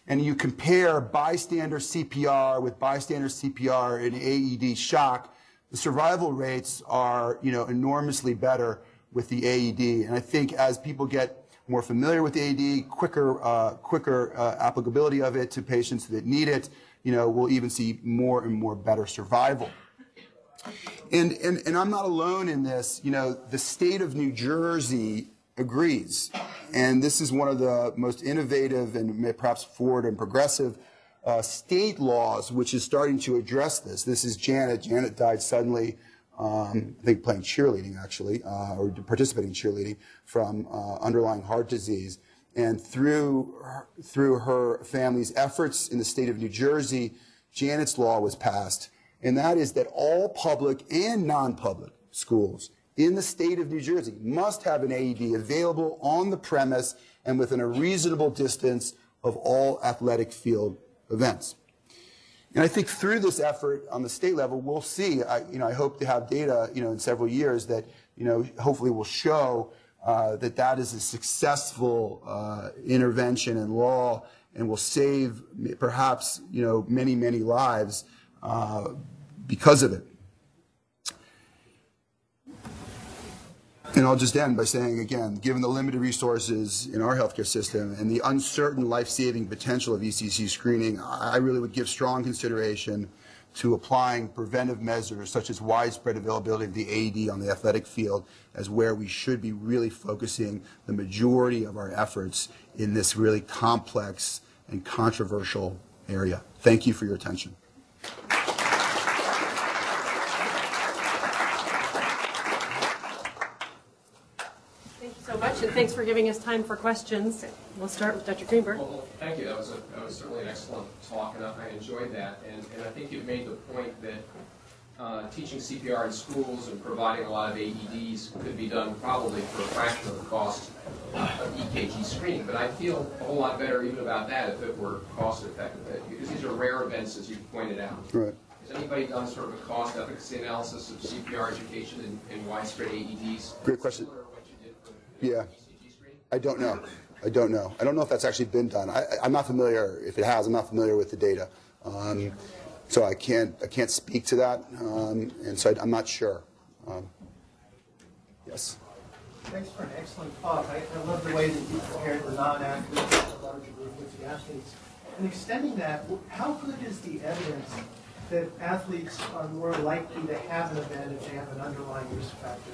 and you compare bystander CPR with bystander CPR and AED shock, the survival rates are, you know, enormously better with the AED. And I think as people get more familiar with AED, quicker, uh, quicker uh, applicability of it to patients that need it, you know, we'll even see more and more better survival. And, and, and I'm not alone in this. You know, the state of New Jersey agrees. And this is one of the most innovative and perhaps forward and progressive uh, state laws which is starting to address this. This is Janet. Janet died suddenly um, I think playing cheerleading actually, uh, or participating in cheerleading from uh, underlying heart disease. And through her, through her family's efforts in the state of New Jersey, Janet's law was passed, and that is that all public and non-public schools in the state of New Jersey must have an AED available on the premise and within a reasonable distance of all athletic field events. And I think through this effort on the state level, we'll see, I, you know, I hope to have data, you know, in several years that, you know, hopefully will show uh, that that is a successful uh, intervention in law and will save perhaps, you know, many, many lives uh, because of it. And I'll just end by saying again, given the limited resources in our healthcare system and the uncertain life-saving potential of ECG screening, I really would give strong consideration to applying preventive measures such as widespread availability of the AED on the athletic field as where we should be really focusing the majority of our efforts in this really complex and controversial area. Thank you for your attention. Thank you so much, and thanks for giving us time for questions. We'll start with Dr. Greenberg. Well, well, thank you. That was, a, that was certainly an excellent talk, and I I enjoyed that. And, and I think you've made the point that uh, teaching CPR in schools and providing a lot of AEDs could be done probably for a fraction of the cost of EKG screening. But I feel a whole lot better even about that if it were cost effective, because these are rare events, as you pointed out. Right. Has anybody done sort of a cost efficacy analysis of CPR education and, and widespread AEDs? Great question. Similar to what you did for Yeah. I don't know. I don't know. I don't know if that's actually been done. I, I'm not familiar. If it has, I'm not familiar with the data. Um, so I can't. I can't speak to that. Um, and so I, am not sure. Um, yes. Thanks for an excellent talk. I, I love the way that you compared the non-athletes to the larger group with the athletes. And extending that, how good is the evidence that athletes are more likely to have an if they have an underlying risk factor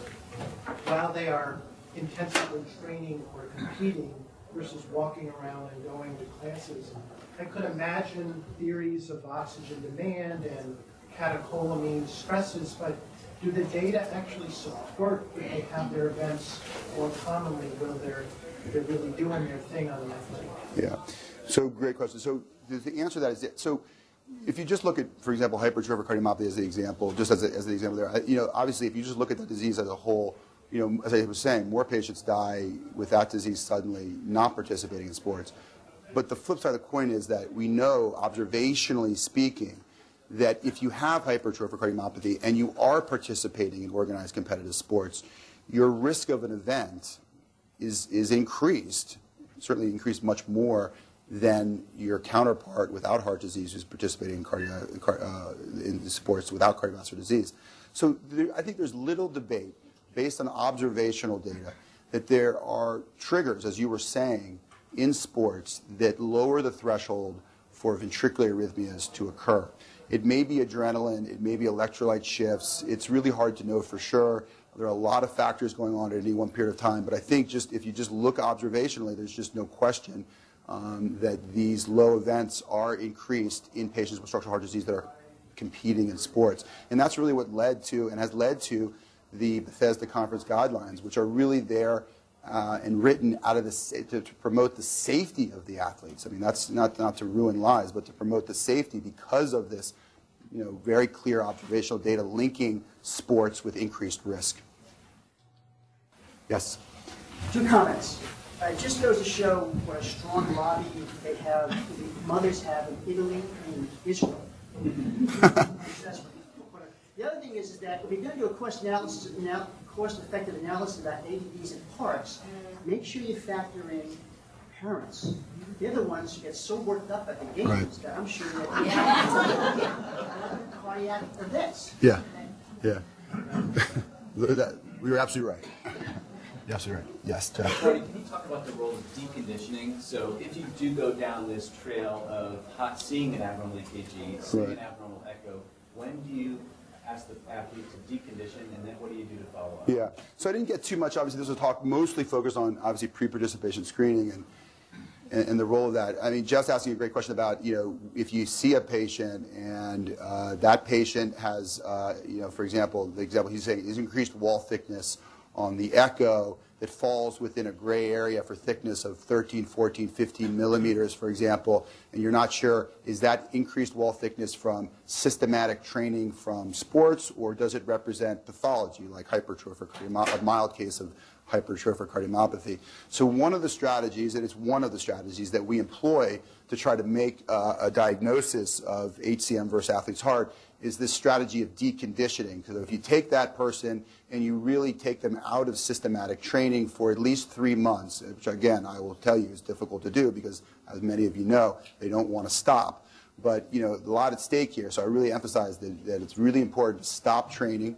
while they are intensively training or competing versus walking around and going to classes? I could imagine theories of oxygen demand and catecholamine stresses, but do the data actually support that they have their events more commonly when they're, they're really doing their thing on the athletic? Yeah. So great question. So the, answer to that is that, so if you just look at, for example, hypertrophic cardiomyopathy as the example, just as, a, as the example there, you know, obviously if you just look at the disease as a whole, you know, as I was saying, more patients die with that disease suddenly not participating in sports. But the flip side of the coin is that we know, observationally speaking, that if you have hypertrophic cardiomyopathy and you are participating in organized competitive sports, your risk of an event is, is increased, certainly increased much more than your counterpart without heart disease who's participating in, cardio, uh, in sports without cardiovascular disease. So there, I think there's little debate based on observational data that there are triggers, as you were saying, in sports that lower the threshold for ventricular arrhythmias to occur. It may be adrenaline, it may be electrolyte shifts. It's really hard to know for sure. There are a lot of factors going on at any one period of time, but I think just if you just look observationally, there's just no question um, that these low events are increased in patients with structural heart disease that are competing in sports. And that's really what led to and has led to the Bethesda Conference guidelines, which are really there uh, and written out of the to, to, promote the safety of the athletes. I mean, that's not not to ruin lives, but to promote the safety because of this, you know, very clear observational data linking sports with increased risk. Yes. Two comments. Uh, it just goes to show what a strong lobby they have, the mothers have in Italy and Israel. the other thing is, is that if you're going to do a cost analysis, now, cost-effective analysis about AEDs in parks, mm. make sure you factor in parents. They're the ones who get so worked up at the games Right. that I'm sure that cardiac events. Yeah. Yeah. that, we were absolutely right. You're absolutely right. Yes, Jeff. Marty, can you talk about the role of deconditioning? So if you do go down this trail of hot, seeing an abnormal EKG, seeing Right. an abnormal echo, when do you ask the athlete to decondition, and then what do you do to follow up? Yeah. So I didn't get too much. Obviously, this was talk mostly focused on obviously pre-participation screening and, and and the role of that. I mean, Jeff's asking a great question about you know if you see a patient and uh, that patient has uh, you know for example the example he's saying is increased wall thickness on the echo that falls within a gray area for thickness of 13, 14, 15 millimeters, for example, and you're not sure is that increased wall thickness from systematic training from sports or does it represent pathology like hypertrophic a mild case of hypertrophic cardiomyopathy. So one of the strategies, and it's one of the strategies that we employ to try to make uh, a diagnosis of HCM versus athlete's heart is this strategy of deconditioning. Because if you take that person and you really take them out of systematic training for at least three months, which again, I will tell you is difficult to do because as many of you know, they don't want to stop. But, you know, a lot at stake here. So I really emphasize that, that it's really important to stop training.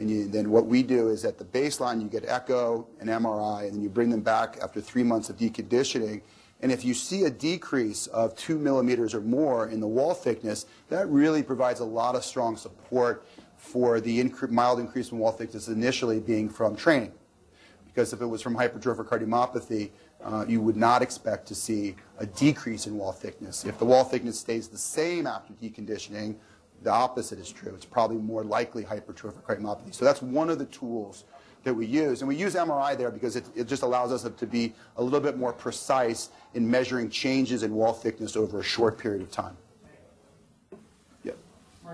And you, then what we do is at the baseline, you get echo and MRI, and then you bring them back after three months of deconditioning. And if you see a decrease of two millimeters or more in the wall thickness, that really provides a lot of strong support for the incre- mild increase in wall thickness initially being from training. Because if it was from hypertrophic cardiomyopathy, uh, you would not expect to see a decrease in wall thickness. If the wall thickness stays the same after deconditioning, the opposite is true. It's probably more likely hypertrophic cardiomyopathy. So that's one of the tools that we use. And we use MRI there because it, it just allows us to be a little bit more precise in measuring changes in wall thickness over a short period of time. Yep.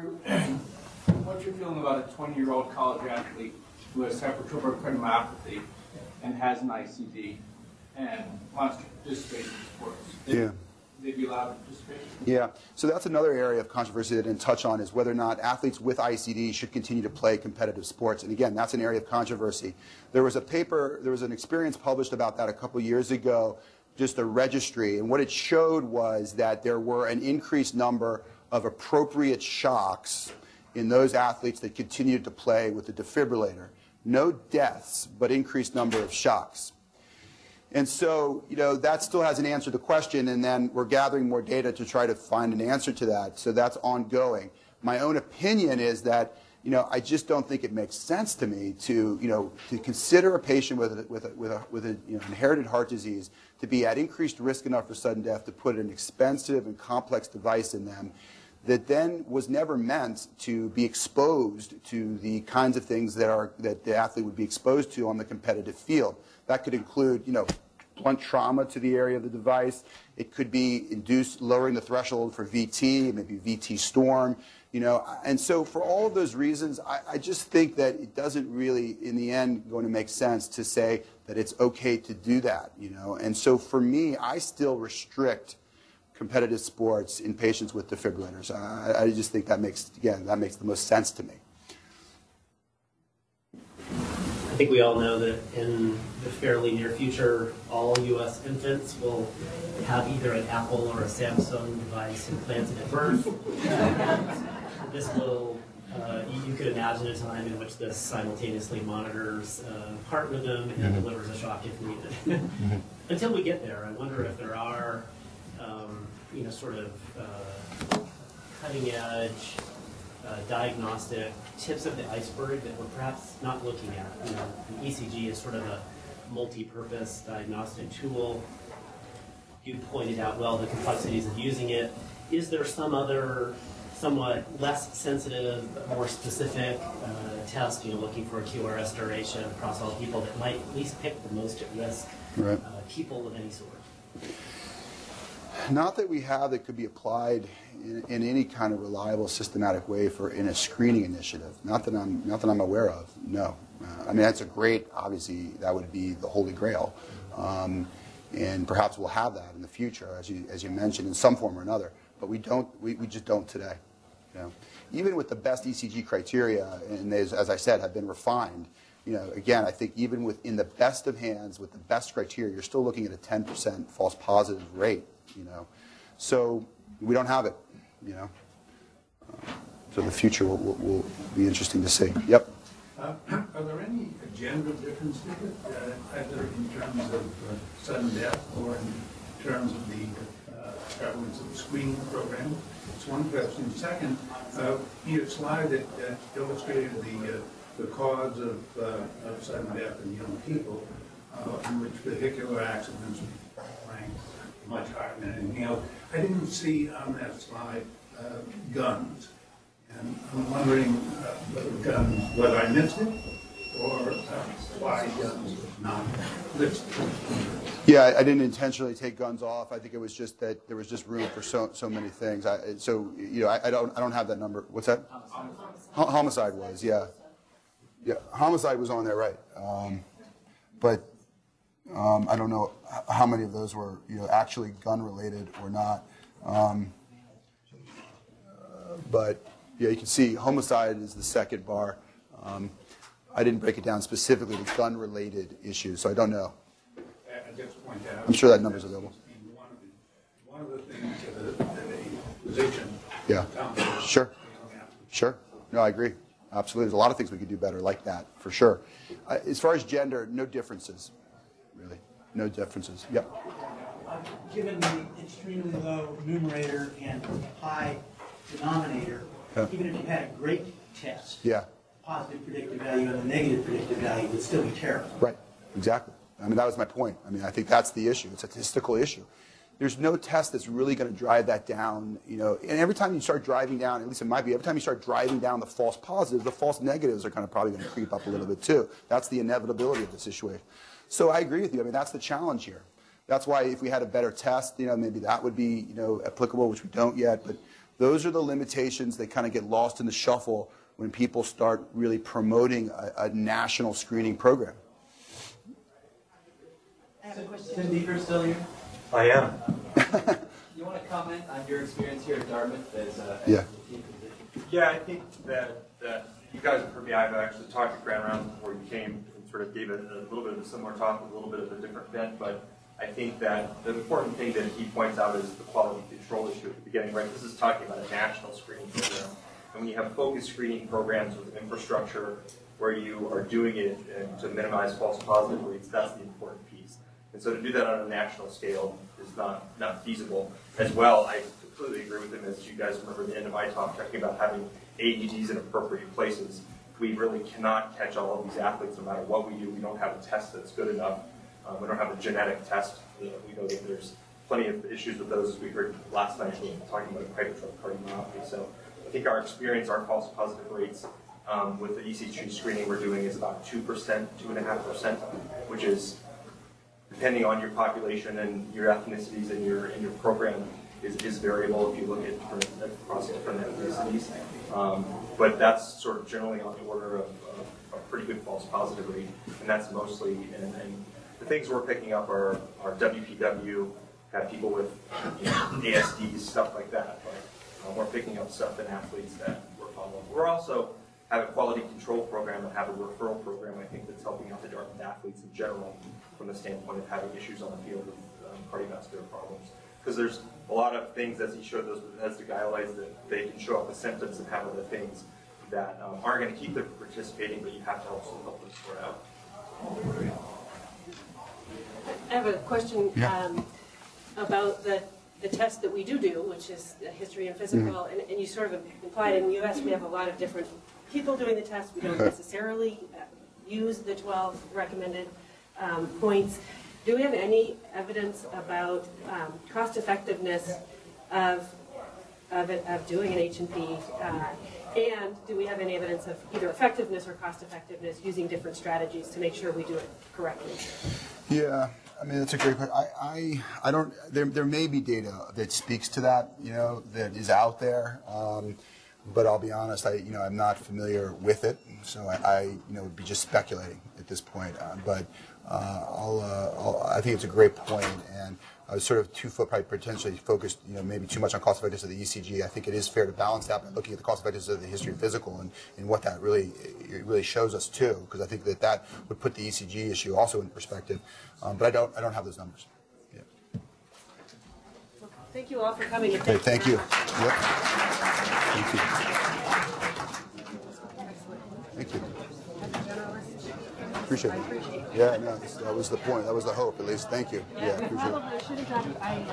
What's your feeling about a 20-year-old college athlete who has hypertrophic cardiomyopathy and has an ICD and wants to participate in sports? Yeah. They'd be allowed to participate? Yeah, so that's another area of controversy that I didn't touch on is whether or not athletes with ICD should continue to play competitive sports. And again, that's an area of controversy. There was a paper, there was an experience published about that a couple years ago, just a registry, and what it showed was that there were an increased number of appropriate shocks in those athletes that continued to play with the defibrillator. No deaths, but increased number of shocks. And so, you know, that still hasn't answered the question, and then we're gathering more data to try to find an answer to that. So that's ongoing. My own opinion is that, you know, I just don't think it makes sense to me to, you know, to consider a patient with a, with a, with a, with a you know, inherited heart disease to be at increased risk enough for sudden death to put an expensive and complex device in them that then was never meant to be exposed to the kinds of things that are that the athlete would be exposed to on the competitive field. That could include, you know, blunt trauma to the area of the device. It could be induced lowering the threshold for VT, maybe VT storm, you know. And so for all of those reasons, I, I just think that it doesn't really, in the end, going to make sense to say that it's okay to do that, you know. And so for me, I still restrict competitive sports in patients with defibrillators. I, I just think that makes, again, that makes the most sense to me. I think we all know that in the fairly near future, all U.S. infants will have either an Apple or a Samsung device implanted at birth. this will, uh, you, could imagine a time in which this simultaneously monitors uh, heart rhythm and delivers a shock if needed. Until we get there, I wonder if there are, um, you know, sort of uh, cutting edge uh, diagnostic tips of the iceberg that we're perhaps not looking at. You know, the ECG is sort of a multi-purpose diagnostic tool. You pointed out well the complexities of using it. Is there some other, somewhat less sensitive, but more specific uh, test? You know, looking for a QRS duration across all people that might at least pick the most at risk Right. uh, people of any sort. Not that we have that could be applied in, in any kind of reliable, systematic way for in a screening initiative. Not that I'm not that I'm aware of. No, uh, I mean that's a great. Obviously, that would be the holy grail, um, and perhaps we'll have that in the future, as you as you mentioned, in some form or another. But we don't. We, we just don't today. You know, even with the best ECG criteria, and as, as I said, have been refined. You know, again, I think even within the best of hands, with the best criteria, you're still looking at a 10% false positive rate. You know, so we don't have it. You know, Uh, so the future will, will, will be interesting to see. Yep. Uh, Are there any gender differences, uh, either in terms of uh, sudden death or in terms of the uh, prevalence of the screening program? It's one question. Second, uh, your slide that illustrated the, the cause of, of sudden death in young people, in which vehicular accidents rank much higher than anything else. I didn't see on that slide uh, guns. And I'm wondering uh, whether guns, whether I missed it, or uh, why guns was not listed. Yeah, I- didn't intentionally take guns off. I think it was just that there was just room for so, so many things. I, so, you know, I, I don't, I don't have that number. What's that? Ho- Homicide was, yeah. Yeah, homicide was on there, right. Um, But um, I don't know how many of those were, you know, actually gun-related or not. Um, uh, But, yeah, you can see homicide is the second bar. Um, I didn't break it down specifically to gun-related issues, so I don't know. I just point out. I'm sure that number's available. One of the, one of the things that a, position. Yeah. Sure. Sure. No, I agree. Absolutely. There's a lot of things we could do better like that, for sure. Uh, As far as gender, no differences, really. No differences. Yep. Uh, Given the extremely low numerator and high denominator, Yeah. even if you had a great test, Yeah. positive predictive value and a negative predictive value would still be terrible. Right. Exactly. I mean, that was my point. I mean, I think that's the issue. It's a statistical issue. There's no test that's really going to drive that down, you know. And every time you start driving down, at least in my view, every time you start driving down the false positives, the false negatives are kind of probably going to creep up a little bit too. That's the inevitability of the situation. So I agree with you. I mean, that's the challenge here. That's why if we had a better test, you know, maybe that would be, you know, applicable, which we don't yet. But those are the limitations that kind of get lost in the shuffle when people start really promoting a, a national screening program. Cindy, you're still here? I am. You want to comment on your experience here at Dartmouth as a, as Yeah. a physician? Yeah, I think that, that you guys have heard me. I've actually talked to Grand Rounds before you came and sort of gave it a little bit of a similar talk with a little bit of a different bent. But I think that the important thing that he points out is the quality control issue at the beginning, right? This is talking about a national screening program. And when you have focused screening programs with infrastructure where you are doing it to minimize false positive rates, that's the important piece. And so to do that on a national scale is not, not feasible. As well, I completely agree with him, as you guys remember the end of my talk, talking about having AEDs in appropriate places. We really cannot catch all of these athletes, no matter what we do. We don't have a test that's good enough. Uh, we don't have a genetic test. Uh, we know that there's plenty of issues with those, we heard last night, we talking about hypertrophic cardiomyopathy. So I think our experience, our false positive rates um, with the ECG screening we're doing is about 2%, 2.5%, which is depending on your population and your ethnicities and your, and your program is, is variable if you look at different, across different ethnicities. Um, but that's sort of generally on the order of, of a pretty good false positive rate, and that's mostly, and, and the things we're picking up are, are WPW, have people with you know, ASDs, stuff like that, but uh, we're picking up stuff in athletes that we're following. We're also have a quality control program and have a referral program, I think, that's helping out the Dartmouth athletes in general from the standpoint of having issues on the field with um, cardiovascular problems. Because there's a lot of things, as he showed those as the guidelines, that they can show up with symptoms and have other things that um, aren't going to keep them from participating, but you have to also help them sort out. I have a question Yeah. um, about the, the test that we do do, which is history and physical, Mm-hmm. and, and you sort of implied in the US, we have a lot of different people doing the test. We don't necessarily uh, use the 12 recommended um, points. Do we have any evidence about um, cost effectiveness of, of, it- of doing an H and P? uh, And do we have any evidence of either effectiveness or cost effectiveness using different strategies to make sure we do it correctly? Yeah, I mean, that's a great point. I, I, I don't, there, there may be data that speaks to that, you know, that is out there. Um, but I'll be honest, I, you know, I'm not familiar with it, so I, I you know, would be just speculating at this point. Uh, but I'll, uh, I'll, I think it's a great point, and I was sort of too probably potentially focused, you know, maybe too much on cost effectiveness of the ECG. I think it is fair to balance that by looking at the cost effectiveness of the history of physical and, and what that really really shows us too, because I think that that would put the ECG issue also in perspective. Um, but I don't, I don't have those numbers. Yeah. Thank you all for coming. thank thank you. Yep. Thank you. Thank you. Appreciate it. Yeah, no, that was the point. That was the hope, at least. Thank you. Yeah, appreciate it. probably should have I